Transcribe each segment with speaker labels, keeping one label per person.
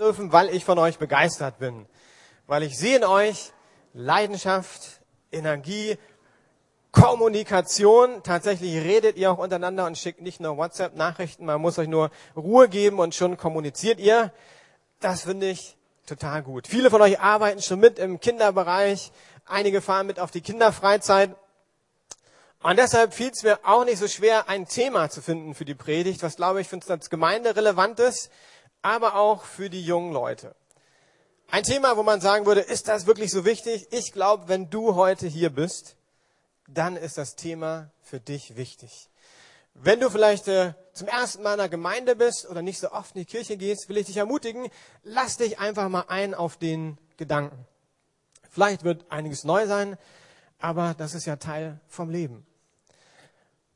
Speaker 1: dürfen, weil ich von euch begeistert bin. Weil ich sehe in euch Leidenschaft, Energie, Kommunikation. Tatsächlich redet ihr auch untereinander und schickt nicht nur WhatsApp-Nachrichten. Man muss euch nur Ruhe geben und schon kommuniziert ihr. Das finde ich total gut. Viele von euch arbeiten schon mit im Kinderbereich. Einige fahren mit auf die Kinderfreizeit. Und deshalb fiel es mir auch nicht so schwer, ein Thema zu finden für die Predigt, was, glaube ich, für uns als Gemeinde relevant ist, aber auch für die jungen Leute. Ein Thema, wo man sagen würde, ist das wirklich so wichtig? Ich glaube, wenn du heute hier bist, dann ist das Thema für dich wichtig. Wenn du vielleicht äh, zum ersten Mal in einer Gemeinde bist oder nicht so oft in die Kirche gehst, will ich dich ermutigen, lass dich einfach mal ein auf den Gedanken. Vielleicht wird einiges neu sein, aber das ist ja Teil vom Leben.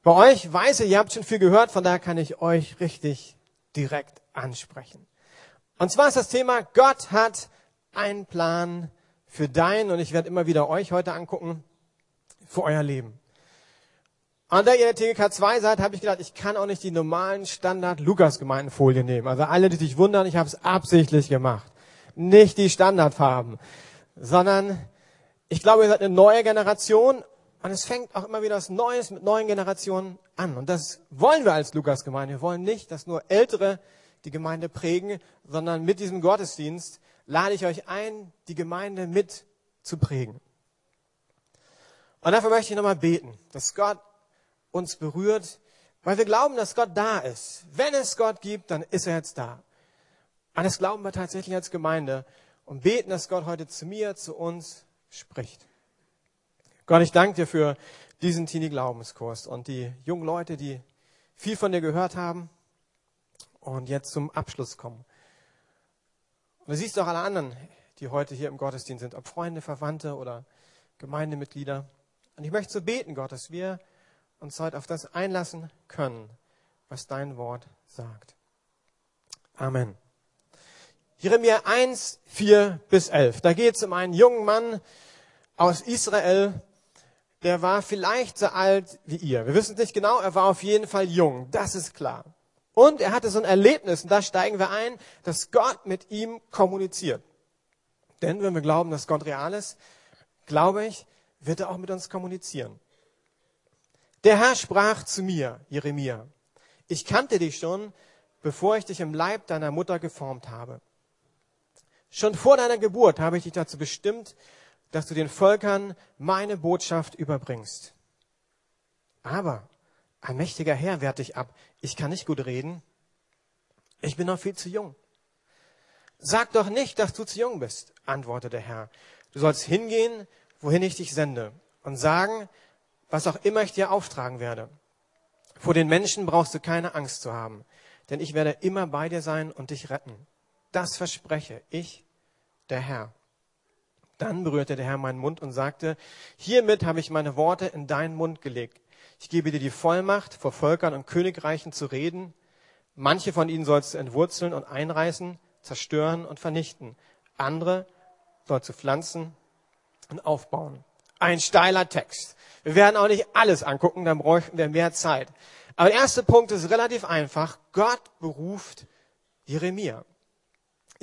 Speaker 1: Bei euch weiß ich, ihr habt schon viel gehört, von daher kann ich euch richtig direkt ansprechen. Und zwar ist das Thema, Gott hat einen Plan für dein, und ich werde immer wieder euch heute angucken, für euer Leben. Und da ihr der TGK 2 seid, habe ich gedacht, ich kann auch nicht die normalen Standard-Lukas-Gemeindenfolien nehmen. Also alle, die sich wundern, ich habe es absichtlich gemacht. Nicht die Standardfarben, sondern ich glaube, ihr seid eine neue Generation und es fängt auch immer wieder was Neues mit neuen Generationen an. Und das wollen wir als Lukas-Gemeinde. Wir wollen nicht, dass nur Ältere die Gemeinde prägen, sondern mit diesem Gottesdienst lade ich euch ein, die Gemeinde mit zu prägen. Und dafür möchte ich nochmal beten, dass Gott uns berührt, weil wir glauben, dass Gott da ist. Wenn es Gott gibt, dann ist er jetzt da. Und das glauben wir tatsächlich als Gemeinde und beten, dass Gott heute zu mir, zu uns spricht. Gott, ich danke dir für diesen Teenie-Glaubenskurs und die jungen Leute, die viel von dir gehört haben und jetzt zum Abschluss kommen. Und du siehst auch alle anderen, die heute hier im Gottesdienst sind, ob Freunde, Verwandte oder Gemeindemitglieder. Und ich möchte so beten, Gott, dass wir uns heute auf das einlassen können, was dein Wort sagt. Amen. Jeremia 1, 4 bis 11. Da geht es um einen jungen Mann aus Israel, der war vielleicht so alt wie ihr. Wir wissen es nicht genau, er war auf jeden Fall jung, das ist klar. Und er hatte so ein Erlebnis, und da steigen wir ein, dass Gott mit ihm kommuniziert. Denn wenn wir glauben, dass Gott real ist, glaube ich, wird er auch mit uns kommunizieren. Der Herr sprach zu mir, Jeremia, ich kannte dich schon, bevor ich dich im Leib deiner Mutter geformt habe. Schon vor deiner Geburt habe ich dich dazu bestimmt, dass du den Völkern meine Botschaft überbringst. Aber ein mächtiger Herr wehrt dich ab. Ich kann nicht gut reden. Ich bin noch viel zu jung. Sag doch nicht, dass du zu jung bist, antwortete der Herr. Du sollst hingehen, wohin ich dich sende, und sagen, was auch immer ich dir auftragen werde. Vor den Menschen brauchst du keine Angst zu haben, denn ich werde immer bei dir sein und dich retten. Das verspreche ich, der Herr. Dann berührte der Herr meinen Mund und sagte, hiermit habe ich meine Worte in deinen Mund gelegt. Ich gebe dir die Vollmacht, vor Völkern und Königreichen zu reden. Manche von ihnen sollst du entwurzeln und einreißen, zerstören und vernichten. Andere sollst du pflanzen und aufbauen. Ein steiler Text. Wir werden auch nicht alles angucken, dann bräuchten wir mehr Zeit. Aber der erste Punkt ist relativ einfach. Gott beruft Jeremia.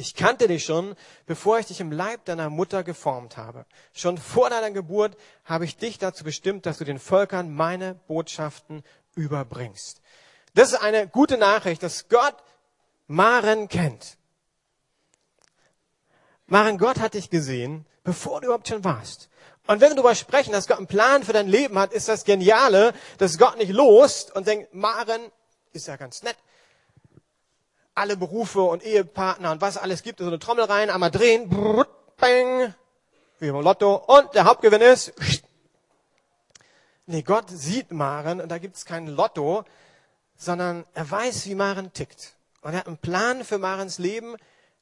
Speaker 1: Ich kannte dich schon, bevor ich dich im Leib deiner Mutter geformt habe. Schon vor deiner Geburt habe ich dich dazu bestimmt, dass du den Völkern meine Botschaften überbringst. Das ist eine gute Nachricht, dass Gott Maren kennt. Maren, Gott hat dich gesehen, bevor du überhaupt schon warst. Und wenn wir darüber sprechen, dass Gott einen Plan für dein Leben hat, ist das Geniale, dass Gott nicht lost und denkt, Maren ist ja ganz nett, alle Berufe und Ehepartner und was alles gibt, so eine Trommel rein, einmal drehen, brrr, bang, wie beim Lotto, und der Hauptgewinn ist, nee, Gott sieht Maren und da gibt es kein Lotto, sondern er weiß, wie Maren tickt. Und er hat einen Plan für Marens Leben,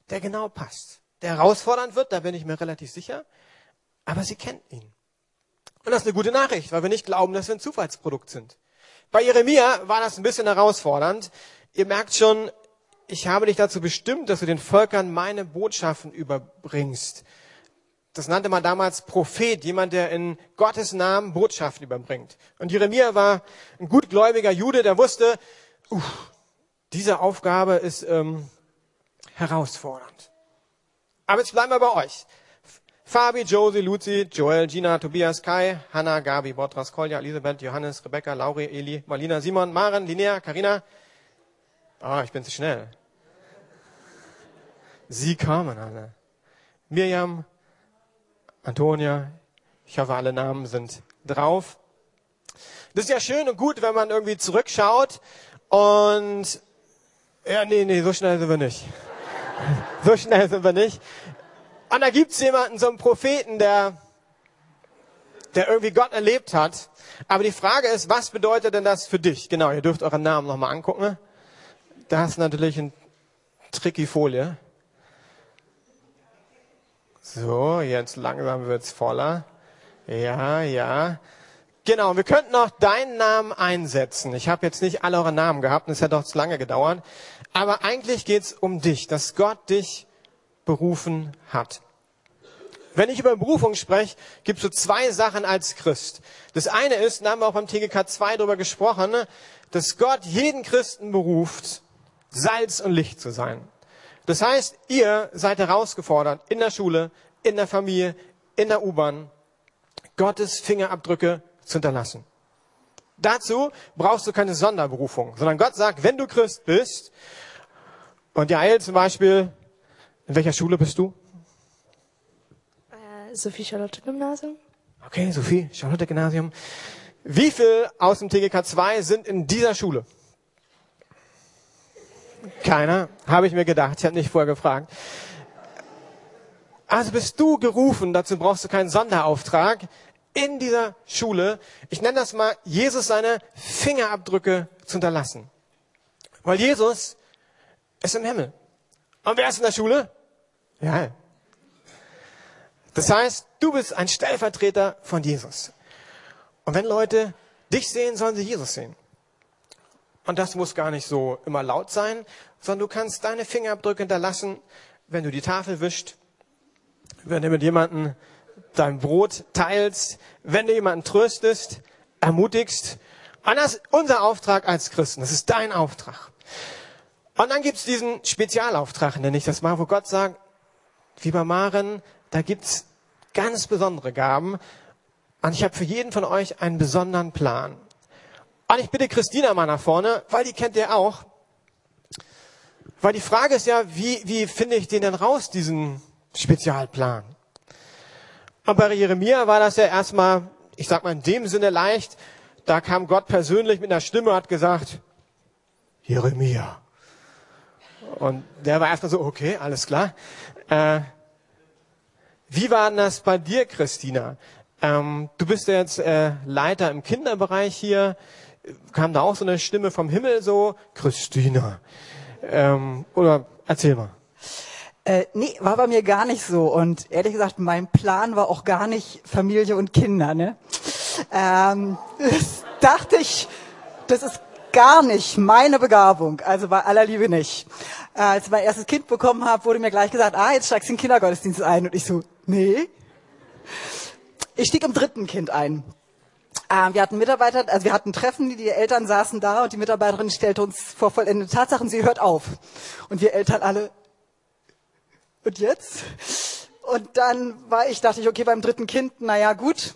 Speaker 1: der genau passt. Der herausfordernd wird, da bin ich mir relativ sicher, aber sie kennt ihn. Und das ist eine gute Nachricht, weil wir nicht glauben, dass wir ein Zufallsprodukt sind. Bei Jeremia war das ein bisschen herausfordernd. Ihr merkt schon, ich habe dich dazu bestimmt, dass du den Völkern meine Botschaften überbringst. Das nannte man damals Prophet, jemand, der in Gottes Namen Botschaften überbringt. Und Jeremia war ein gutgläubiger Jude, der wusste, uh, diese Aufgabe ist ähm, herausfordernd. Aber jetzt bleiben wir bei euch. Fabi, Josie, Luzi, Joel, Gina, Tobias, Kai, Hanna, Gabi, Botras, Kolja, Elisabeth, Johannes, Rebecca, Lauri, Eli, Marlina, Simon, Maren, Linnea, Karina. Ah, ich bin zu schnell. Sie kamen alle. Mirjam, Antonia, ich hoffe, alle Namen sind drauf. Das ist ja schön und gut, wenn man irgendwie zurückschaut und ja, nee, nee, so schnell sind wir nicht. so schnell sind wir nicht. Und da gibt's jemanden, so einen Propheten, der, der irgendwie Gott erlebt hat. Aber die Frage ist, was bedeutet denn das für dich? Genau, ihr dürft euren Namen nochmal angucken. Da ist natürlich ein tricky Folie. So, jetzt langsam wird's voller. Ja, ja. Genau, wir könnten noch deinen Namen einsetzen. Ich habe jetzt nicht alle eure Namen gehabt, und es hat doch zu lange gedauert. Aber eigentlich geht's um dich, dass Gott dich berufen hat. Wenn ich über Berufung spreche, gibt es so zwei Sachen als Christ. Das eine ist, da haben wir auch beim TGK 2 darüber gesprochen, dass Gott jeden Christen beruft, Salz und Licht zu sein. Das heißt, ihr seid herausgefordert, in der Schule, in der Familie, in der U-Bahn, Gottes Fingerabdrücke zu hinterlassen. Dazu brauchst du keine Sonderberufung, sondern Gott sagt, wenn du Christ bist, und Jael zum Beispiel, in welcher Schule bist du?
Speaker 2: Äh, Sophie Charlotte Gymnasium.
Speaker 1: Okay, Sophie, Charlotte Gymnasium. Wie viel aus dem TGK 2 sind in dieser Schule? Keiner, habe ich mir gedacht. Ich habe nicht vorher gefragt. Also bist du gerufen, dazu brauchst du keinen Sonderauftrag, in dieser Schule, ich nenne das mal, Jesus seine Fingerabdrücke zu hinterlassen. Weil Jesus ist im Himmel. Und wer ist in der Schule? Ja. Das heißt, du bist ein Stellvertreter von Jesus. Und wenn Leute dich sehen, sollen sie Jesus sehen. Und das muss gar nicht so immer laut sein, sondern du kannst deine Fingerabdrücke hinterlassen, wenn du die Tafel wischt, wenn du mit jemandem dein Brot teilst, wenn du jemanden tröstest, ermutigst. Und das ist unser Auftrag als Christen. Das ist dein Auftrag. Und dann gibt's diesen Spezialauftrag, nenne ich das mal, wo Gott sagt, wie bei Maren, da gibt's ganz besondere Gaben. Und ich habe für jeden von euch einen besonderen Plan. Und ich bitte Christina mal nach vorne, weil die kennt ihr auch. Weil die Frage ist ja, wie, wie finde ich den denn raus, diesen Spezialplan? Und bei Jeremia war das ja erstmal, ich sag mal in dem Sinne leicht, da kam Gott persönlich mit einer Stimme hat gesagt, Jeremia. Und der war erstmal so, okay, alles klar. Äh, wie war denn das bei dir, Christina? Ähm, du bist ja jetzt äh, Leiter im Kinderbereich hier. Kam da auch so eine Stimme vom Himmel so, Christina? Ähm, oder erzähl mal.
Speaker 3: Äh, nee, war bei mir gar nicht so. Und ehrlich gesagt, mein Plan war auch gar nicht Familie und Kinder. Ne? Ähm, das dachte ich, das ist gar nicht meine Begabung. Also bei aller Liebe nicht. Äh, als ich mein erstes Kind bekommen habe, wurde mir gleich gesagt, ah, jetzt steigst du in den Kindergottesdienst ein. Und ich so, nee. Ich stieg im dritten Kind ein. Ähm, wir hatten Mitarbeiter, also wir hatten Treffen, die Eltern saßen da und die Mitarbeiterin stellte uns vor vollendete Tatsachen, sie hört auf. Und wir Eltern alle, und jetzt? Und dann war ich, dachte ich, okay, beim dritten Kind, naja, gut,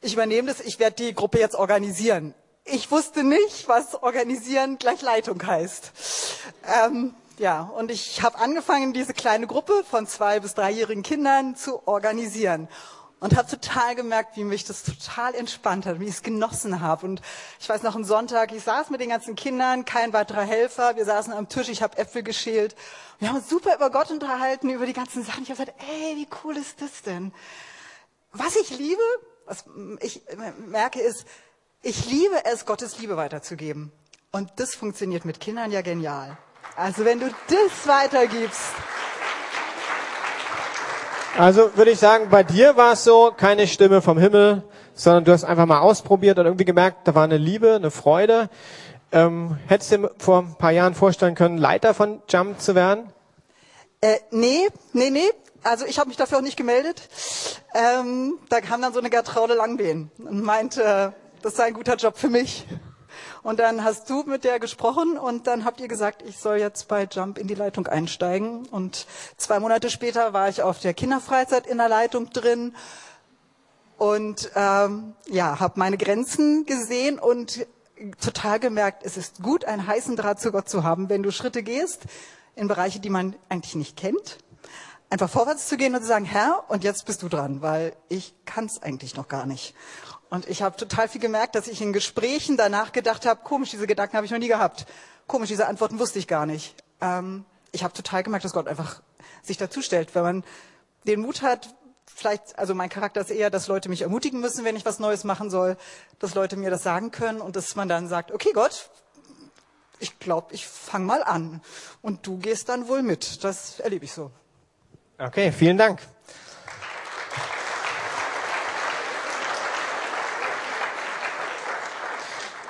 Speaker 3: ich übernehme das, ich werde die Gruppe jetzt organisieren. Ich wusste nicht, was organisieren gleich Leitung heißt. Ähm, ja, und ich habe angefangen, diese kleine Gruppe von zwei bis dreijährigen Kindern zu organisieren und habe total gemerkt, wie mich das total entspannt hat, wie ich es genossen habe. Und ich weiß noch, am Sonntag, ich saß mit den ganzen Kindern, kein weiterer Helfer, wir saßen am Tisch, ich habe Äpfel geschält. Wir haben uns super über Gott unterhalten, über die ganzen Sachen. Ich habe gesagt, ey, wie cool ist das denn? Was ich liebe, was ich merke, ist, ich liebe es, Gottes Liebe weiterzugeben. Und das funktioniert mit Kindern ja genial. Also wenn du das weitergibst,
Speaker 1: also würde ich sagen, bei dir war es so, keine Stimme vom Himmel, sondern du hast einfach mal ausprobiert und irgendwie gemerkt, da war eine Liebe, eine Freude. Ähm, hättest du dir vor ein paar Jahren vorstellen können, Leiter von Jump zu werden?
Speaker 3: Äh, nee, nee, nee. Also ich habe mich dafür auch nicht gemeldet. Ähm, da kam dann so eine Gertraude Langbehen und meinte, das sei ein guter Job für mich. Und dann hast du mit der gesprochen und dann habt ihr gesagt, ich soll jetzt bei Jump in die Leitung einsteigen. Und zwei Monate später war ich auf der Kinderfreizeit in der Leitung drin und ähm, ja, habe meine Grenzen gesehen und total gemerkt, es ist gut, einen heißen Draht zu Gott zu haben, wenn du Schritte gehst in Bereiche, die man eigentlich nicht kennt. Einfach vorwärts zu gehen und zu sagen, Herr, und jetzt bist du dran, weil ich kann es eigentlich noch gar nicht. Und ich habe total viel gemerkt, dass ich in Gesprächen danach gedacht habe, komisch, diese Gedanken habe ich noch nie gehabt. Komisch, diese Antworten wusste ich gar nicht. Ähm, ich habe total gemerkt, dass Gott einfach sich dazu stellt, wenn man den Mut hat, vielleicht, also mein Charakter ist eher, dass Leute mich ermutigen müssen, wenn ich was Neues machen soll, dass Leute mir das sagen können und dass man dann sagt, okay Gott, ich glaube, ich fange mal an und du gehst dann wohl mit. Das erlebe ich so.
Speaker 1: Okay, vielen Dank.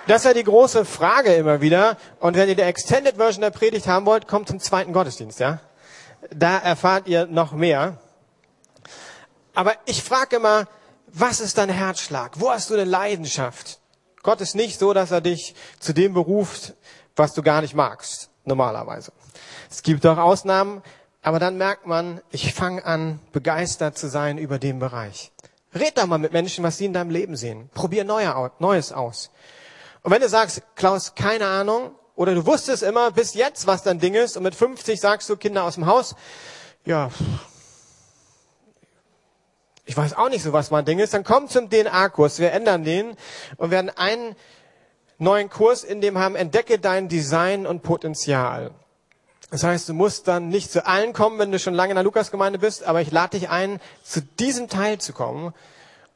Speaker 1: Das ist ja die große Frage immer wieder. Und wenn ihr die Extended Version der Predigt haben wollt, kommt zum zweiten Gottesdienst, ja? Da erfahrt ihr noch mehr. Aber ich frage immer, was ist dein Herzschlag? Wo hast du eine Leidenschaft? Gott ist nicht so, dass er dich zu dem beruft, was du gar nicht magst, normalerweise. Es gibt auch Ausnahmen, aber dann merkt man, ich fange an, begeistert zu sein über den Bereich. Red doch mal mit Menschen, was sie in deinem Leben sehen. Probier Neues aus. Und wenn du sagst, Klaus, keine Ahnung, oder du wusstest immer bis jetzt, was dein Ding ist, und mit 50 sagst du Kinder aus dem Haus, ja, ich weiß auch nicht so, was mein Ding ist, dann komm zum DNA-Kurs. Wir ändern den und werden einen neuen Kurs in dem haben, entdecke dein Design und Potenzial. Das heißt, du musst dann nicht zu allen kommen, wenn du schon lange in der Lukasgemeinde bist, aber ich lade dich ein, zu diesem Teil zu kommen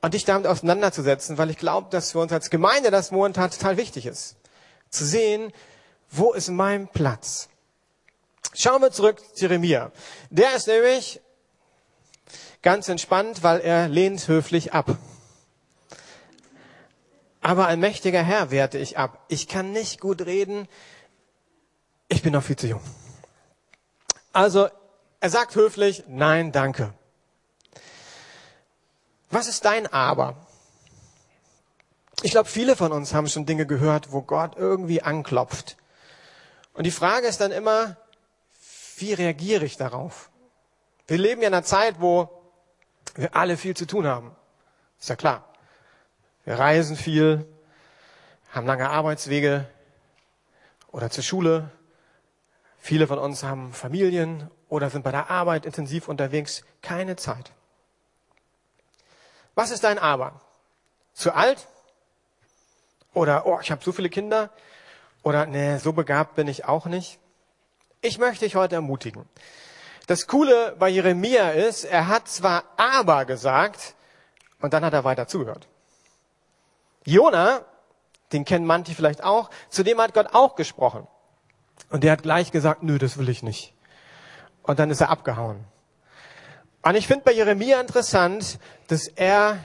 Speaker 1: und dich damit auseinanderzusetzen, weil ich glaube, dass für uns als Gemeinde das momentan total wichtig ist. Zu sehen, wo ist mein Platz? Schauen wir zurück zu Jeremia. Der ist nämlich Ganz entspannt, weil er lehnt höflich ab. Aber ein mächtiger Herr wehrte ich ab. Ich kann nicht gut reden. Ich bin noch viel zu jung. Also, er sagt höflich, nein, danke. Was ist dein Aber? Ich glaube, viele von uns haben schon Dinge gehört, wo Gott irgendwie anklopft. Und die Frage ist dann immer, wie reagiere ich darauf? Wir leben ja in einer Zeit, wo wir alle viel zu tun haben. Ist ja klar. Wir reisen viel, haben lange Arbeitswege oder zur Schule. Viele von uns haben Familien oder sind bei der Arbeit intensiv unterwegs. Keine Zeit. Was ist dein Aber? Zu alt? Oder, oh, ich habe so viele Kinder? Oder, nee, so begabt bin ich auch nicht? Ich möchte dich heute ermutigen. Das Coole bei Jeremia ist, er hat zwar aber gesagt, und dann hat er weiter zugehört. Jona, den kennen manche vielleicht auch, zu dem hat Gott auch gesprochen. Und der hat gleich gesagt, nö, das will ich nicht. Und dann ist er abgehauen. Und ich finde bei Jeremia interessant, dass er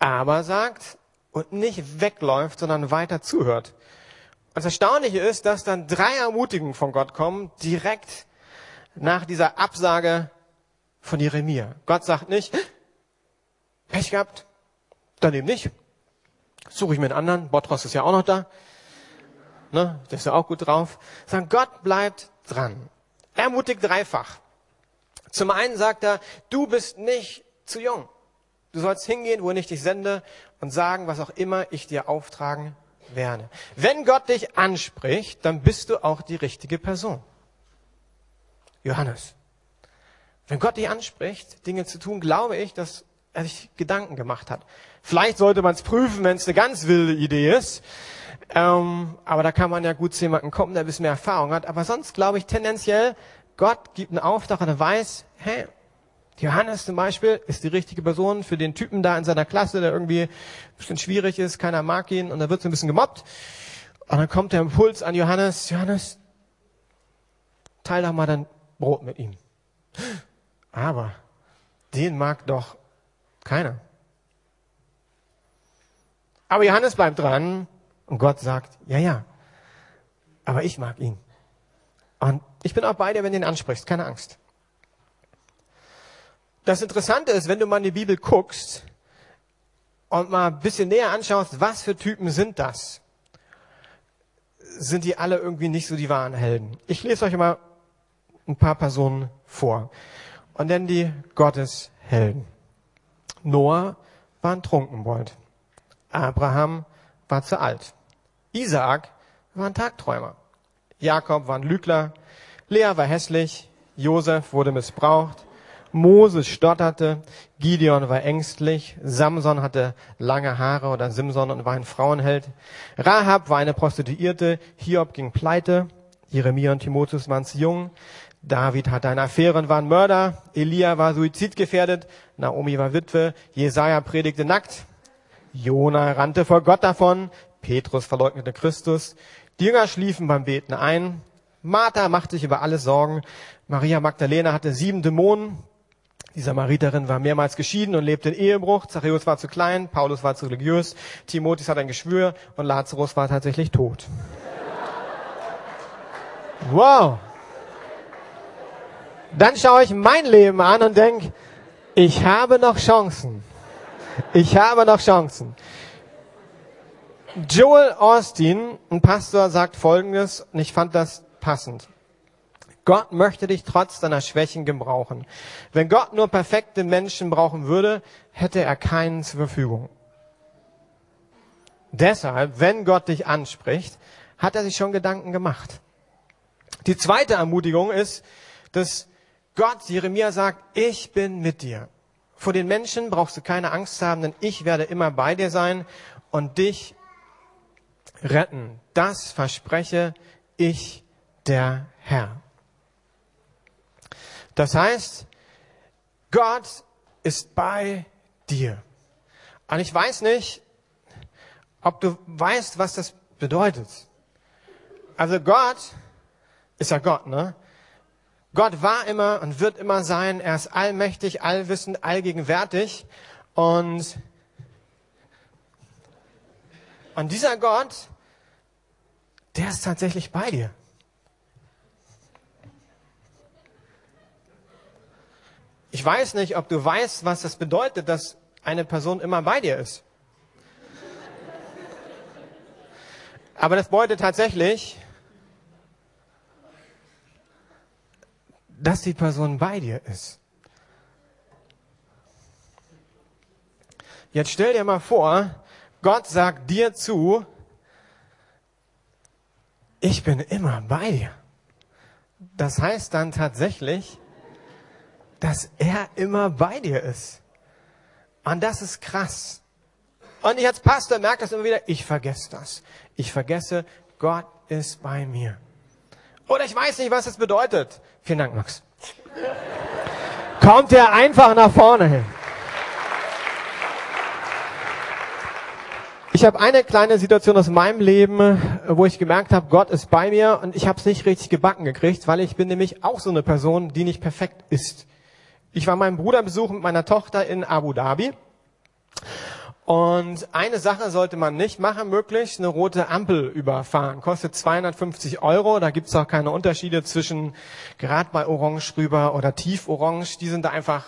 Speaker 1: aber sagt und nicht wegläuft, sondern weiter zuhört. Und das Erstaunliche ist, dass dann drei Ermutigungen von Gott kommen, direkt nach dieser Absage von Jeremia. Gott sagt nicht, Pech gehabt, dann eben nicht. Suche ich mir einen anderen, Botros ist ja auch noch da. Ne, der ist ja auch gut drauf. Sagen, Gott bleibt dran. Er ermutigt dreifach. Zum einen sagt er, du bist nicht zu jung. Du sollst hingehen, wo ich dich sende und sagen, was auch immer ich dir auftragen werde. Wenn Gott dich anspricht, dann bist du auch die richtige Person. Johannes. Wenn Gott dich anspricht, Dinge zu tun, glaube ich, dass er sich Gedanken gemacht hat. Vielleicht sollte man es prüfen, wenn es eine ganz wilde Idee ist. Ähm, aber da kann man ja gut zu jemandem kommen, der ein bisschen mehr Erfahrung hat. Aber sonst glaube ich tendenziell, Gott gibt einen Auftrag und er weiß, hey, Johannes zum Beispiel ist die richtige Person für den Typen da in seiner Klasse, der irgendwie ein bisschen schwierig ist, keiner mag ihn und er wird so ein bisschen gemobbt. Und dann kommt der Impuls an Johannes, Johannes, teil doch mal dein Brot mit ihm. Aber den mag doch keiner. Aber Johannes bleibt dran und Gott sagt, ja, ja, aber ich mag ihn. Und ich bin auch bei dir, wenn du ihn ansprichst, keine Angst. Das Interessante ist, wenn du mal in die Bibel guckst und mal ein bisschen näher anschaust, was für Typen sind das? sind die alle irgendwie nicht so die wahren Helden. Ich lese euch mal ein paar Personen vor und nenne die Gotteshelden. Noah war ein Trunkenbold. Abraham war zu alt. Isaak war ein Tagträumer. Jakob war ein Lügler. Lea war hässlich. Josef wurde missbraucht. Moses stotterte, Gideon war ängstlich, Samson hatte lange Haare oder Simson und war ein Frauenheld. Rahab war eine Prostituierte, Hiob ging pleite, Jeremia und Timotheus waren zu jung, David hatte eine Affäre und war ein Mörder, Elia war suizidgefährdet, Naomi war Witwe, Jesaja predigte nackt, Jona rannte vor Gott davon, Petrus verleugnete Christus, die Jünger schliefen beim Beten ein, Martha machte sich über alles Sorgen, Maria Magdalena hatte sieben Dämonen, die Samariterin war mehrmals geschieden und lebte in Ehebruch. Zachäus war zu klein, Paulus war zu religiös, Timotheus hat ein Geschwür und Lazarus war tatsächlich tot. Wow. Dann schaue ich mein Leben an und denke, ich habe noch Chancen. Ich habe noch Chancen. Joel Austin, ein Pastor, sagt Folgendes, und ich fand das passend. Gott möchte dich trotz deiner Schwächen gebrauchen. Wenn Gott nur perfekte Menschen brauchen würde, hätte er keinen zur Verfügung. Deshalb, wenn Gott dich anspricht, hat er sich schon Gedanken gemacht. Die zweite Ermutigung ist, dass Gott Jeremia sagt, ich bin mit dir. Vor den Menschen brauchst du keine Angst haben, denn ich werde immer bei dir sein und dich retten. Das verspreche ich, der Herr. Das heißt, Gott ist bei dir. Und ich weiß nicht, ob du weißt, was das bedeutet. Also Gott ist ja Gott, ne? Gott war immer und wird immer sein. Er ist allmächtig, allwissend, allgegenwärtig. Und, und dieser Gott, der ist tatsächlich bei dir. Ich weiß nicht, ob du weißt, was das bedeutet, dass eine Person immer bei dir ist. Aber das bedeutet tatsächlich, dass die Person bei dir ist. Jetzt stell dir mal vor, Gott sagt dir zu, ich bin immer bei dir. Das heißt dann tatsächlich, dass er immer bei dir ist. Und das ist krass. Und ich als Pastor merke das immer wieder, ich vergesse das. Ich vergesse, Gott ist bei mir. Oder ich weiß nicht, was das bedeutet. Vielen Dank, Max. Kommt er einfach nach vorne hin. Ich habe eine kleine Situation aus meinem Leben, wo ich gemerkt habe, Gott ist bei mir und ich habe es nicht richtig gebacken gekriegt, weil ich bin nämlich auch so eine Person, die nicht perfekt ist. Ich war meinen Bruder besuchen mit meiner Tochter in Abu Dhabi. Und eine Sache sollte man nicht machen, möglichst eine rote Ampel überfahren. Kostet 250 Euro. Da gibt's auch keine Unterschiede zwischen gerade bei Orange rüber oder Tieforange. Die sind da einfach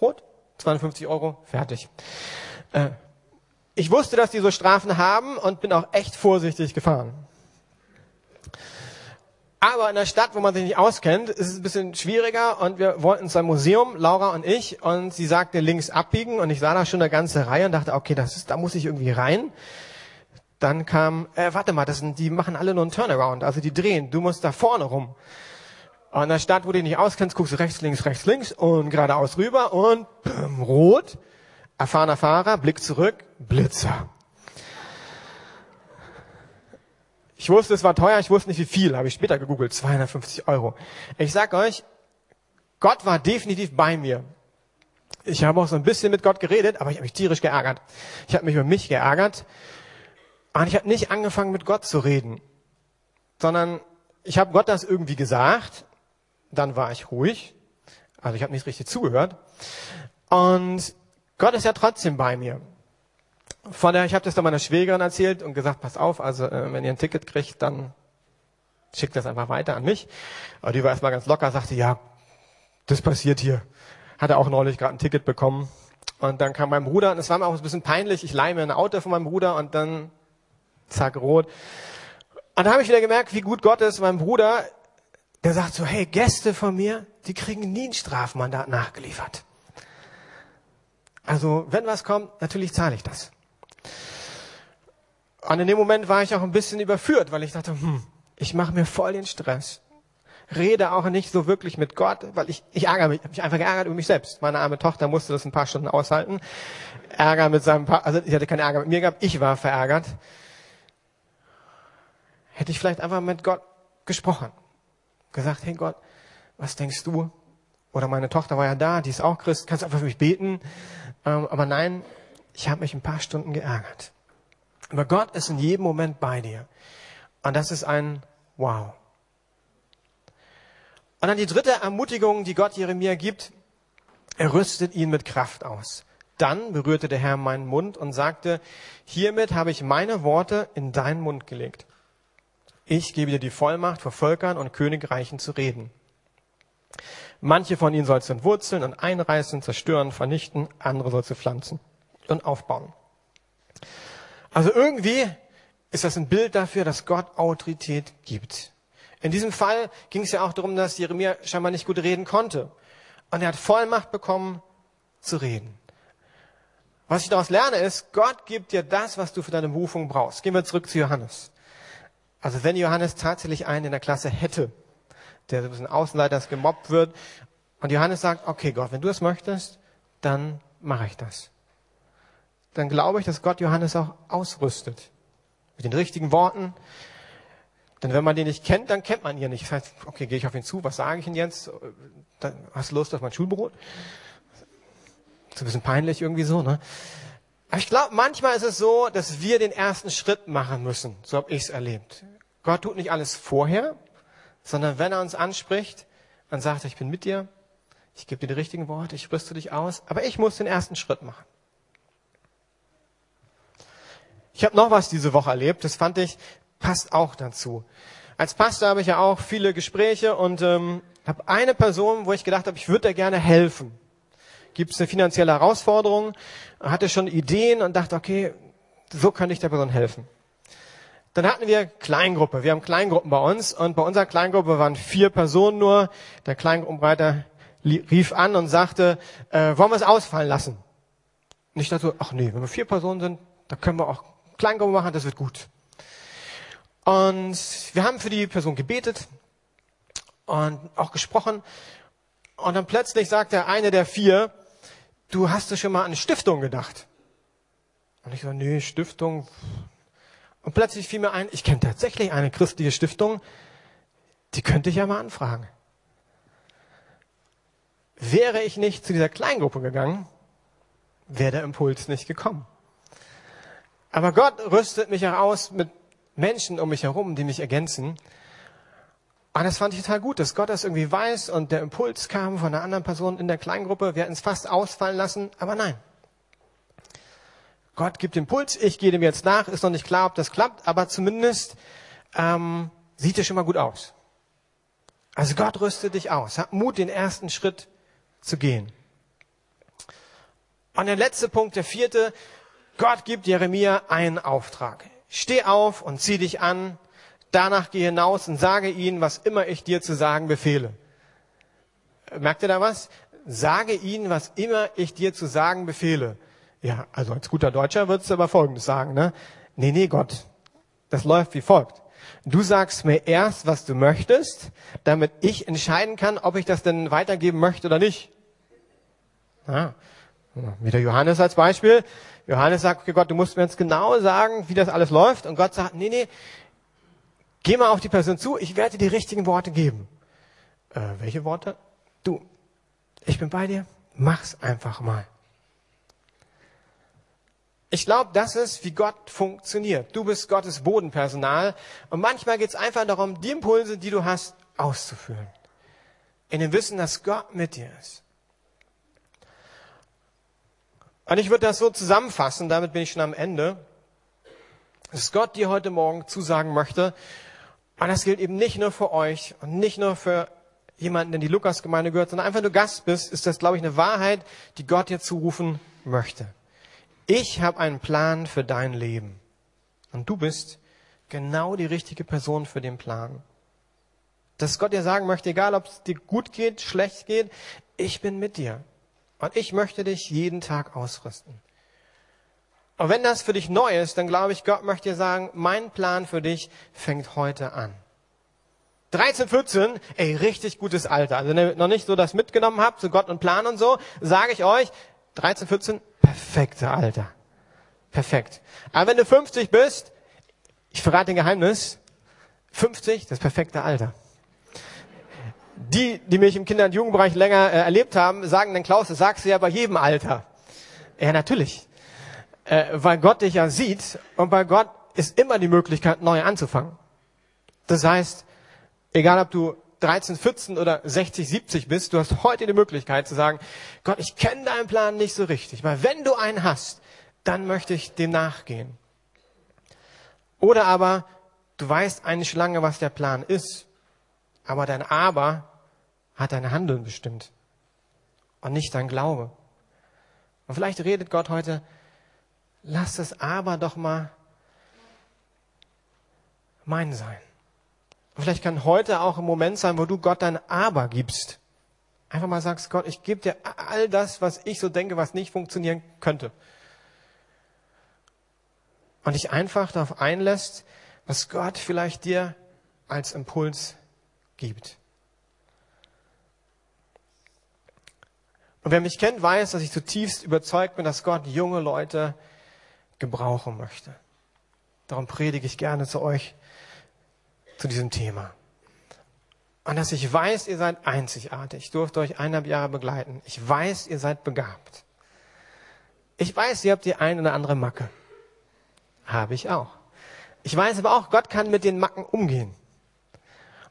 Speaker 1: rot. 250 Euro, fertig. Äh, ich wusste, dass die so Strafen haben und bin auch echt vorsichtig gefahren. Aber in der Stadt, wo man sich nicht auskennt, ist es ein bisschen schwieriger und wir wollten zu einem Museum, Laura und ich, und sie sagte links abbiegen und ich sah da schon eine ganze Reihe und dachte, okay, das ist, da muss ich irgendwie rein. Dann kam, äh, warte mal, das sind, die machen alle nur einen Turnaround, also die drehen, du musst da vorne rum. Und in der Stadt, wo du dich nicht auskennst, guckst du rechts, links, rechts, links und geradeaus rüber und pum, rot, erfahrener Fahrer, Blick zurück, Blitzer. Ich wusste, es war teuer, ich wusste nicht wie viel, habe ich später gegoogelt, 250 Euro. Ich sag euch, Gott war definitiv bei mir. Ich habe auch so ein bisschen mit Gott geredet, aber ich habe mich tierisch geärgert. Ich habe mich über mich geärgert. Und ich habe nicht angefangen, mit Gott zu reden, sondern ich habe Gott das irgendwie gesagt. Dann war ich ruhig. Also ich habe nicht richtig zugehört. Und Gott ist ja trotzdem bei mir von der, ich habe das dann meiner Schwägerin erzählt und gesagt, pass auf, also äh, wenn ihr ein Ticket kriegt, dann schickt das einfach weiter an mich. Aber die war erstmal ganz locker, sagte, ja, das passiert hier. Hatte auch neulich gerade ein Ticket bekommen. Und dann kam mein Bruder, und es war mir auch ein bisschen peinlich, ich leihe mir ein Auto von meinem Bruder und dann zack, rot. Und da habe ich wieder gemerkt, wie gut Gott ist. Mein Bruder, der sagt so, hey, Gäste von mir, die kriegen nie ein Strafmandat nachgeliefert. Also, wenn was kommt, natürlich zahle ich das. Und in dem Moment war ich auch ein bisschen überführt, weil ich dachte, hm, ich mache mir voll den Stress. Rede auch nicht so wirklich mit Gott, weil ich, ich ärgere mich, mich einfach geärgert über mich selbst. Meine arme Tochter musste das ein paar Stunden aushalten. Ärger mit seinem pa also ich hatte keinen Ärger mit mir gehabt, ich war verärgert. Hätte ich vielleicht einfach mit Gott gesprochen. Gesagt, hey Gott, was denkst du? Oder meine Tochter war ja da, die ist auch Christ, kannst du einfach für mich beten? Ähm, aber nein, ich habe mich ein paar Stunden geärgert. Aber Gott ist in jedem Moment bei dir. Und das ist ein Wow. Und dann die dritte Ermutigung, die Gott Jeremia gibt, er rüstet ihn mit Kraft aus. Dann berührte der Herr meinen Mund und sagte, hiermit habe ich meine Worte in deinen Mund gelegt. Ich gebe dir die Vollmacht, vor Völkern und Königreichen zu reden. Manche von ihnen sollst du entwurzeln und einreißen, zerstören, vernichten, andere sollst du pflanzen und aufbauen. Also irgendwie ist das ein Bild dafür, dass Gott Autorität gibt. In diesem Fall ging es ja auch darum, dass Jeremia scheinbar nicht gut reden konnte. Und er hat Vollmacht bekommen, zu reden. Was ich daraus lerne ist, Gott gibt dir das, was du für deine Berufung brauchst. Gehen wir zurück zu Johannes. Also wenn Johannes tatsächlich einen in der Klasse hätte, der so ein bisschen Außenleiter gemobbt wird, und Johannes sagt, okay Gott, wenn du es möchtest, dann mache ich das dann glaube ich, dass Gott Johannes auch ausrüstet. Mit den richtigen Worten. Denn wenn man den nicht kennt, dann kennt man ihn nicht. Das heißt, okay, gehe ich auf ihn zu, was sage ich ihm jetzt? Dann hast du Lust auf mein Schulbrot? So ein bisschen peinlich irgendwie so, ne? Aber ich glaube, manchmal ist es so, dass wir den ersten Schritt machen müssen. So habe ich es erlebt. Gott tut nicht alles vorher, sondern wenn er uns anspricht, dann sagt er, ich bin mit dir, ich gebe dir die richtigen Worte, ich rüste dich aus, aber ich muss den ersten Schritt machen. Ich habe noch was diese Woche erlebt, das fand ich, passt auch dazu. Als Pastor habe ich ja auch viele Gespräche und ähm, habe eine Person, wo ich gedacht habe, ich würde dir gerne helfen. Gibt es eine finanzielle Herausforderung, hatte schon Ideen und dachte, okay, so könnte ich der Person helfen. Dann hatten wir Kleingruppe. Wir haben Kleingruppen bei uns und bei unserer Kleingruppe waren vier Personen nur. Der Kleingruppenbreiter rief an und sagte, äh, wollen wir es ausfallen lassen? Und ich dachte, ach nee, wenn wir vier Personen sind, da können wir auch Kleingruppe machen, das wird gut. Und wir haben für die Person gebetet und auch gesprochen. Und dann plötzlich sagt der eine der vier, du hast du schon mal an eine Stiftung gedacht? Und ich so, nee, Stiftung. Und plötzlich fiel mir ein, ich kenne tatsächlich eine christliche Stiftung, die könnte ich ja mal anfragen. Wäre ich nicht zu dieser Kleingruppe gegangen, wäre der Impuls nicht gekommen. Aber Gott rüstet mich auch aus mit Menschen um mich herum, die mich ergänzen. Und das fand ich total gut, dass Gott das irgendwie weiß und der Impuls kam von einer anderen Person in der Kleingruppe. Wir hätten es fast ausfallen lassen, aber nein. Gott gibt Impuls, ich gehe dem jetzt nach, ist noch nicht klar, ob das klappt, aber zumindest ähm, sieht es schon mal gut aus. Also Gott rüstet dich aus, hab Mut, den ersten Schritt zu gehen. Und der letzte Punkt, der vierte, Gott gibt Jeremia einen Auftrag. Steh auf und zieh dich an. Danach geh hinaus und sage ihnen, was immer ich dir zu sagen befehle. Merkt ihr da was? Sage ihnen, was immer ich dir zu sagen befehle. Ja, also als guter Deutscher würdest du aber Folgendes sagen, ne? Nee, nee, Gott. Das läuft wie folgt. Du sagst mir erst, was du möchtest, damit ich entscheiden kann, ob ich das denn weitergeben möchte oder nicht. Ja. Wieder Johannes als Beispiel. Johannes sagt, okay Gott, du musst mir jetzt genau sagen, wie das alles läuft. Und Gott sagt, nee, nee, geh mal auf die Person zu, ich werde dir die richtigen Worte geben. Äh, welche Worte? Du, ich bin bei dir, mach's einfach mal. Ich glaube, das ist, wie Gott funktioniert. Du bist Gottes Bodenpersonal und manchmal geht es einfach darum, die Impulse, die du hast, auszuführen. In dem Wissen, dass Gott mit dir ist. Und ich würde das so zusammenfassen, damit bin ich schon am Ende, dass Gott dir heute Morgen zusagen möchte, und das gilt eben nicht nur für euch und nicht nur für jemanden, der in die Lukas-Gemeinde gehört, sondern einfach nur Gast bist, ist das, glaube ich, eine Wahrheit, die Gott dir zurufen möchte. Ich habe einen Plan für dein Leben. Und du bist genau die richtige Person für den Plan. Dass Gott dir sagen möchte, egal ob es dir gut geht, schlecht geht, ich bin mit dir. Und ich möchte dich jeden Tag ausrüsten. Und wenn das für dich neu ist, dann glaube ich, Gott möchte dir sagen, mein Plan für dich fängt heute an. 13, 14, ey, richtig gutes Alter. Also wenn ihr noch nicht so das mitgenommen habt, zu Gott und Plan und so, sage ich euch, 13, 14, perfekte Alter. Perfekt. Aber wenn du 50 bist, ich verrate ein Geheimnis, 50, das perfekte Alter. Die, die mich im Kinder- und Jugendbereich länger äh, erlebt haben, sagen dann, Klaus, das sagst du ja bei jedem Alter. Ja, natürlich. Äh, weil Gott dich ja sieht und bei Gott ist immer die Möglichkeit, neu anzufangen. Das heißt, egal ob du 13, 14 oder 60, 70 bist, du hast heute die Möglichkeit zu sagen, Gott, ich kenne deinen Plan nicht so richtig, weil wenn du einen hast, dann möchte ich dem nachgehen. Oder aber, du weißt eigentlich lange, was der Plan ist, aber dein Aber hat dein Handeln bestimmt und nicht dein Glaube. Und vielleicht redet Gott heute, lass das Aber doch mal mein sein. Und vielleicht kann heute auch ein Moment sein, wo du Gott dein Aber gibst. Einfach mal sagst, Gott, ich gebe dir all das, was ich so denke, was nicht funktionieren könnte. Und dich einfach darauf einlässt, was Gott vielleicht dir als Impuls gibt. Und wer mich kennt, weiß, dass ich zutiefst überzeugt bin, dass Gott junge Leute gebrauchen möchte. Darum predige ich gerne zu euch zu diesem Thema. Und dass ich weiß, ihr seid einzigartig. Ich durfte euch eineinhalb Jahre begleiten. Ich weiß, ihr seid begabt. Ich weiß, ihr habt die ein oder andere Macke. Habe ich auch. Ich weiß aber auch, Gott kann mit den Macken umgehen.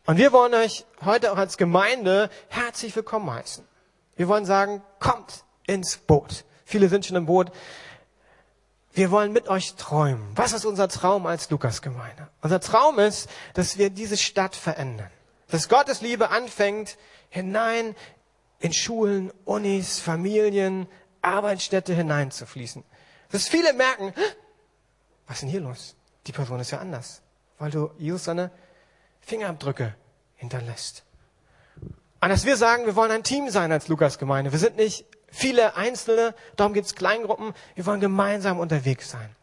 Speaker 1: Und wir wollen euch heute auch als Gemeinde herzlich willkommen heißen. Wir wollen sagen, kommt ins Boot. Viele sind schon im Boot. Wir wollen mit euch träumen. Was ist unser Traum als Lukas-Gemeinde? Unser Traum ist, dass wir diese Stadt verändern. Dass Gottes Liebe anfängt, hinein in Schulen, Unis, Familien, Arbeitsstätte hineinzufließen. Dass viele merken, was ist denn hier los? Die Person ist ja anders. Weil du Jesus seine Fingerabdrücke hinterlässt. Und dass wir sagen, wir wollen ein Team sein als Lukas-Gemeinde. Wir sind nicht viele Einzelne, darum gibt es Kleingruppen. Wir wollen gemeinsam unterwegs sein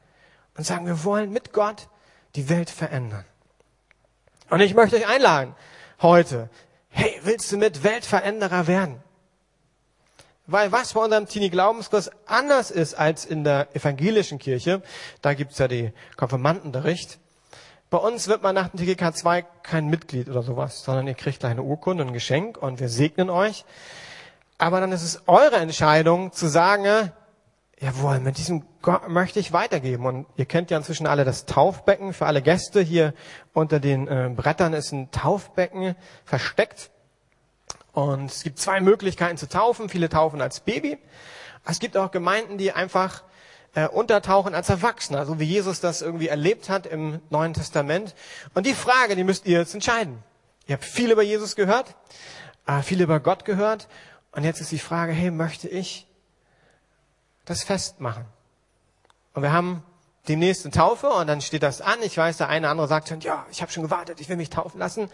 Speaker 1: und sagen, wir wollen mit Gott die Welt verändern. Und ich möchte euch einladen heute, hey, willst du mit Weltveränderer werden? Weil was bei unserem Teenie-Glaubenskurs anders ist als in der evangelischen Kirche, da gibt's ja die Konfirmandenbericht. Bei uns wird man nach dem TGK 2 kein Mitglied oder sowas, sondern ihr kriegt eine Urkunde, ein Geschenk und wir segnen euch. Aber dann ist es eure Entscheidung zu sagen, jawohl, mit diesem Gott möchte ich weitergeben. Und ihr kennt ja inzwischen alle das Taufbecken. Für alle Gäste hier unter den äh, Brettern ist ein Taufbecken versteckt. Und es gibt zwei Möglichkeiten zu taufen. Viele taufen als Baby. Es gibt auch Gemeinden, die einfach äh, untertauchen als Erwachsener, so wie Jesus das irgendwie erlebt hat im Neuen Testament. Und die Frage, die müsst ihr jetzt entscheiden. Ihr habt viel über Jesus gehört, äh, viel über Gott gehört. Und jetzt ist die Frage, hey, möchte ich das festmachen? Und wir haben die nächste Taufe und dann steht das an. Ich weiß, der eine oder andere sagt schon, ja, ich habe schon gewartet, ich will mich taufen lassen.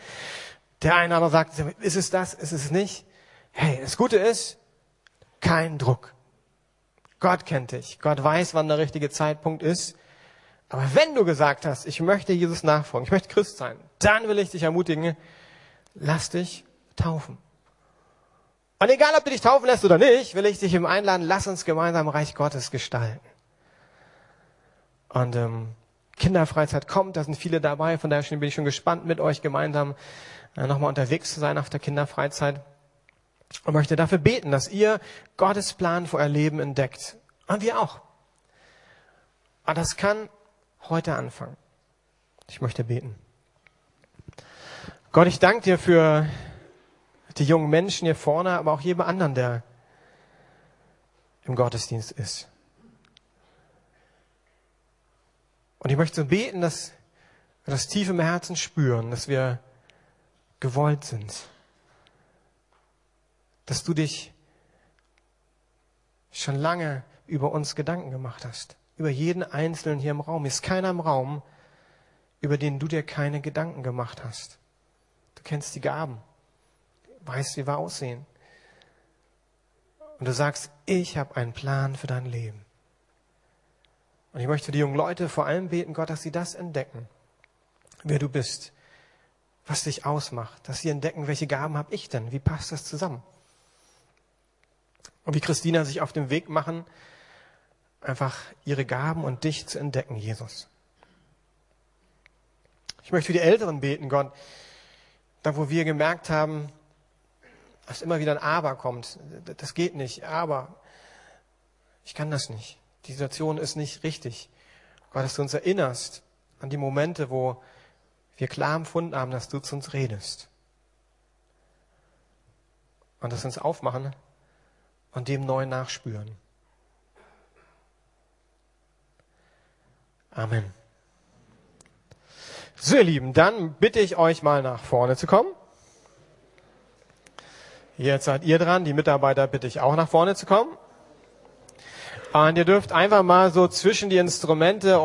Speaker 1: Der eine oder andere sagt, ist es das, ist es nicht? Hey, das Gute ist, kein Druck. Gott kennt dich. Gott weiß, wann der richtige Zeitpunkt ist. Aber wenn du gesagt hast, ich möchte Jesus nachfolgen, ich möchte Christ sein, dann will ich dich ermutigen, lass dich taufen. Und egal, ob du dich taufen lässt oder nicht, will ich dich im Einladen, lass uns gemeinsam Reich Gottes gestalten. Und ähm, Kinderfreizeit kommt, da sind viele dabei, von daher bin ich schon gespannt, mit euch gemeinsam äh, nochmal unterwegs zu sein auf der Kinderfreizeit. Und möchte dafür beten, dass ihr Gottes Plan für euer Leben entdeckt. Und wir auch. Und das kann heute anfangen. Ich möchte beten. Gott, ich danke dir für die jungen Menschen hier vorne, aber auch jedem anderen, der im Gottesdienst ist. Und ich möchte so beten, dass wir das tief im Herzen spüren, dass wir gewollt sind. Dass du dich schon lange über uns Gedanken gemacht hast. Über jeden Einzelnen hier im Raum. Ist keiner im Raum, über den du dir keine Gedanken gemacht hast. Du kennst die Gaben, weißt, wie wir aussehen. Und du sagst, ich habe einen Plan für dein Leben. Und ich möchte die jungen Leute vor allem beten, Gott, dass sie das entdecken, wer du bist, was dich ausmacht, dass sie entdecken, welche Gaben habe ich denn, wie passt das zusammen. Und wie Christina sich auf den Weg machen, einfach ihre Gaben und dich zu entdecken, Jesus. Ich möchte für die Älteren beten, Gott, da wo wir gemerkt haben, dass immer wieder ein Aber kommt. Das geht nicht, aber ich kann das nicht. Die Situation ist nicht richtig. Gott, dass du uns erinnerst an die Momente, wo wir klar empfunden haben, dass du zu uns redest. Und dass wir uns aufmachen und dem neu nachspüren. Amen. So, ihr Lieben, dann bitte ich euch mal nach vorne zu kommen. Jetzt seid ihr dran. Die Mitarbeiter bitte ich auch nach vorne zu kommen. Und ihr dürft einfach mal so zwischen die Instrumente